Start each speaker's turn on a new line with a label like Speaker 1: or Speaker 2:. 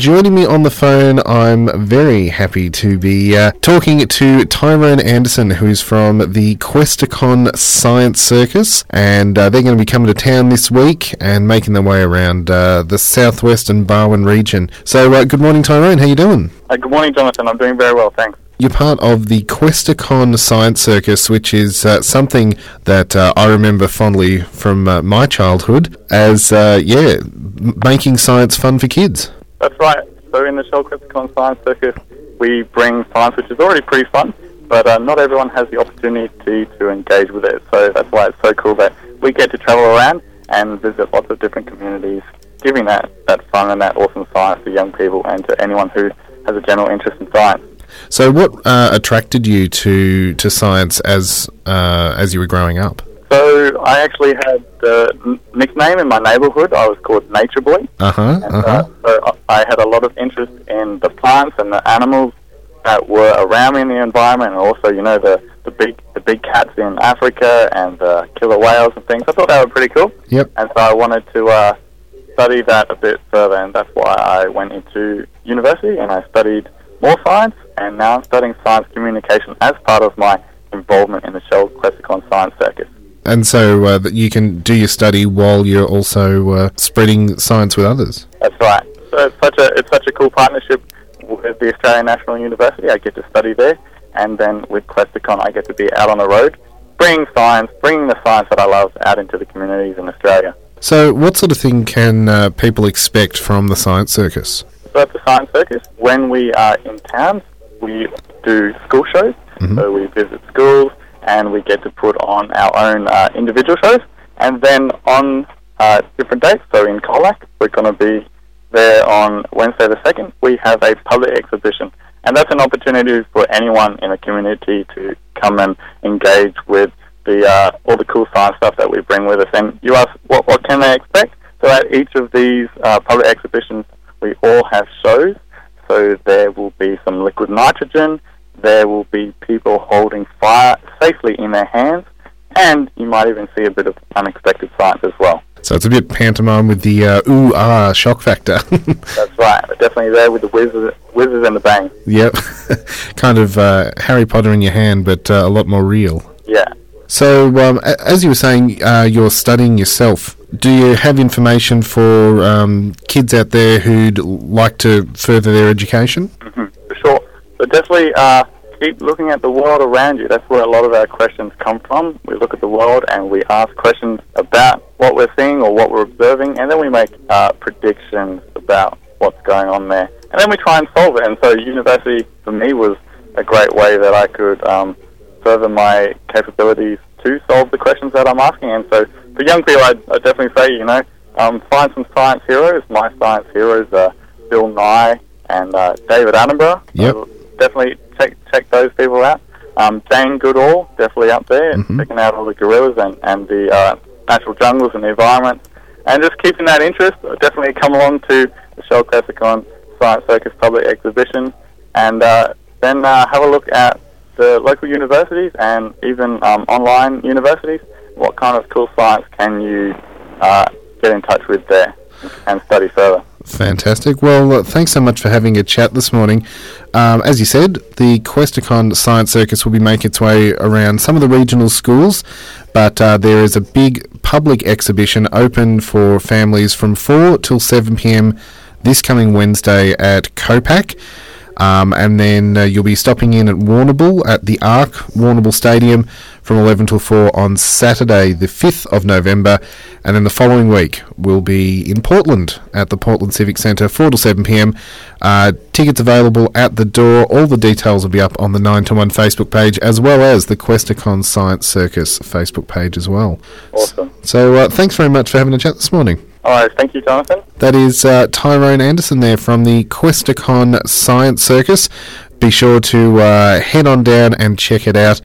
Speaker 1: Joining me on the phone, I'm very happy to be uh, talking to Tyrone Anderson, who's from the Questacon Science Circus, and uh, they're going to be coming to town this week and making their way around uh, the southwestern Barwon region. So, uh, good morning, Tyrone. How you doing?
Speaker 2: Uh, good morning, Jonathan. I'm doing very well, thanks.
Speaker 1: You're part of the Questacon Science Circus, which is uh, something that uh, I remember fondly from uh, my childhood as, uh, yeah, m- making science fun for kids.
Speaker 2: That's right. So in the Shell Questacon Science Circus, we bring science, which is already pretty fun, but uh, not everyone has the opportunity to engage with it. So that's why it's so cool that we get to travel around and visit lots of different communities, giving that, that fun and that awesome science to young people and to anyone who has a general interest in science.
Speaker 1: So, what uh, attracted you to to science as uh, as you were growing up?
Speaker 2: So I actually had the nickname in my neighbourhood. I was called Nature Boy.
Speaker 1: Uh huh.
Speaker 2: And,
Speaker 1: Uh huh.
Speaker 2: uh, so I I had a lot of interest in the plants and the animals that were around me in the environment, and also, you know, the, the big the big cats in Africa and the killer whales and things. I thought they were pretty cool,
Speaker 1: Yep.
Speaker 2: and so I wanted to uh, study that a bit further, and that's why I went into university and I studied more science, and now I'm studying science communication as part of my involvement in the Shell Questacon Science Circus.
Speaker 1: And so uh, that you can do your study while you're also uh, spreading science with others.
Speaker 2: That's right. So it's such a it's such a cool partnership with the Australian National University. I get to study there, and then with Questacon, I get to be out on the road, bringing science, bringing the science that I love out into the communities in Australia.
Speaker 1: So, what sort of thing can uh, people expect from the science circus?
Speaker 2: So at the Science Circus, when we are in towns, we do school shows. So we visit schools and we get to put on our own uh, individual shows. And then on uh, different dates, so in Colac, we're going to be there on Wednesday the 2nd. We have a public exhibition. And that's an opportunity for anyone in the community to come and engage with the uh, all the cool science stuff that we bring with us. And you ask, what, what can they expect? So at each of these uh, public exhibitions, we all have shows. So there will be some liquid nitrogen. There will be people holding fire safely in their hands. And you might even see a bit of unexpected science as well.
Speaker 1: So, it's a bit pantomime with the uh, ooh ah shock factor.
Speaker 2: That's right. We're definitely there with the whizzes, whizzes and the bang.
Speaker 1: yep. kind of uh, Harry Potter in your hand, but uh, a lot more real.
Speaker 2: Yeah.
Speaker 1: So, um, as you were saying, uh, you're studying yourself. Do you have information for um, kids out there who'd like to further their education?
Speaker 2: So definitely uh, keep looking at the world around you. That's where a lot of our questions come from. We look at the world and we ask questions about what we're seeing or what we're observing, and then we make uh, predictions about what's going on there. And then we try and solve it. And so university, for me, was a great way that I could um, further my capabilities to solve the questions that I'm asking. And so for young people, I'd, I'd definitely say, you know, um, find some science heroes. My science heroes are Bill Nye and uh, David Attenborough.
Speaker 1: Yep.
Speaker 2: Definitely check check those people out. Um, Jane Goodall, definitely up there,
Speaker 1: Mhm.
Speaker 2: checking out all the gorillas and, and the uh, natural jungles and the environment. And just keeping that interest, definitely come along to the Shell Questacon Science Circus Public Exhibition and uh, then uh, have a look at the local universities and even um, online universities. What kind of cool science can you uh, get in touch with there and study further?
Speaker 1: Fantastic. Well, uh, thanks so much for having a chat this morning. Um, as you said, the Questacon Science Circus will be making its way around some of the regional schools, but uh, there is a big public exhibition open for families from 4 till 7 pm this coming Wednesday at Colac. Um, and then uh, you'll be stopping in at Warrnambool at the Arc Warrnambool Stadium from 11 till 4 on Saturday, the 5th of November. And then the following week, we'll be in Portland at the Portland Civic Centre, 4 till 7 pm. Uh, tickets available at the door. All the details will be up on the 9 to 1 Facebook page, as well as the Questacon Science Circus Facebook page as well.
Speaker 2: Awesome.
Speaker 1: So uh, thanks very much for having a chat this morning.
Speaker 2: All right, thank you, Jonathan.
Speaker 1: That is uh, Tyrone Anderson there from the Questacon Science Circus. Be sure to uh, head on down and check it out.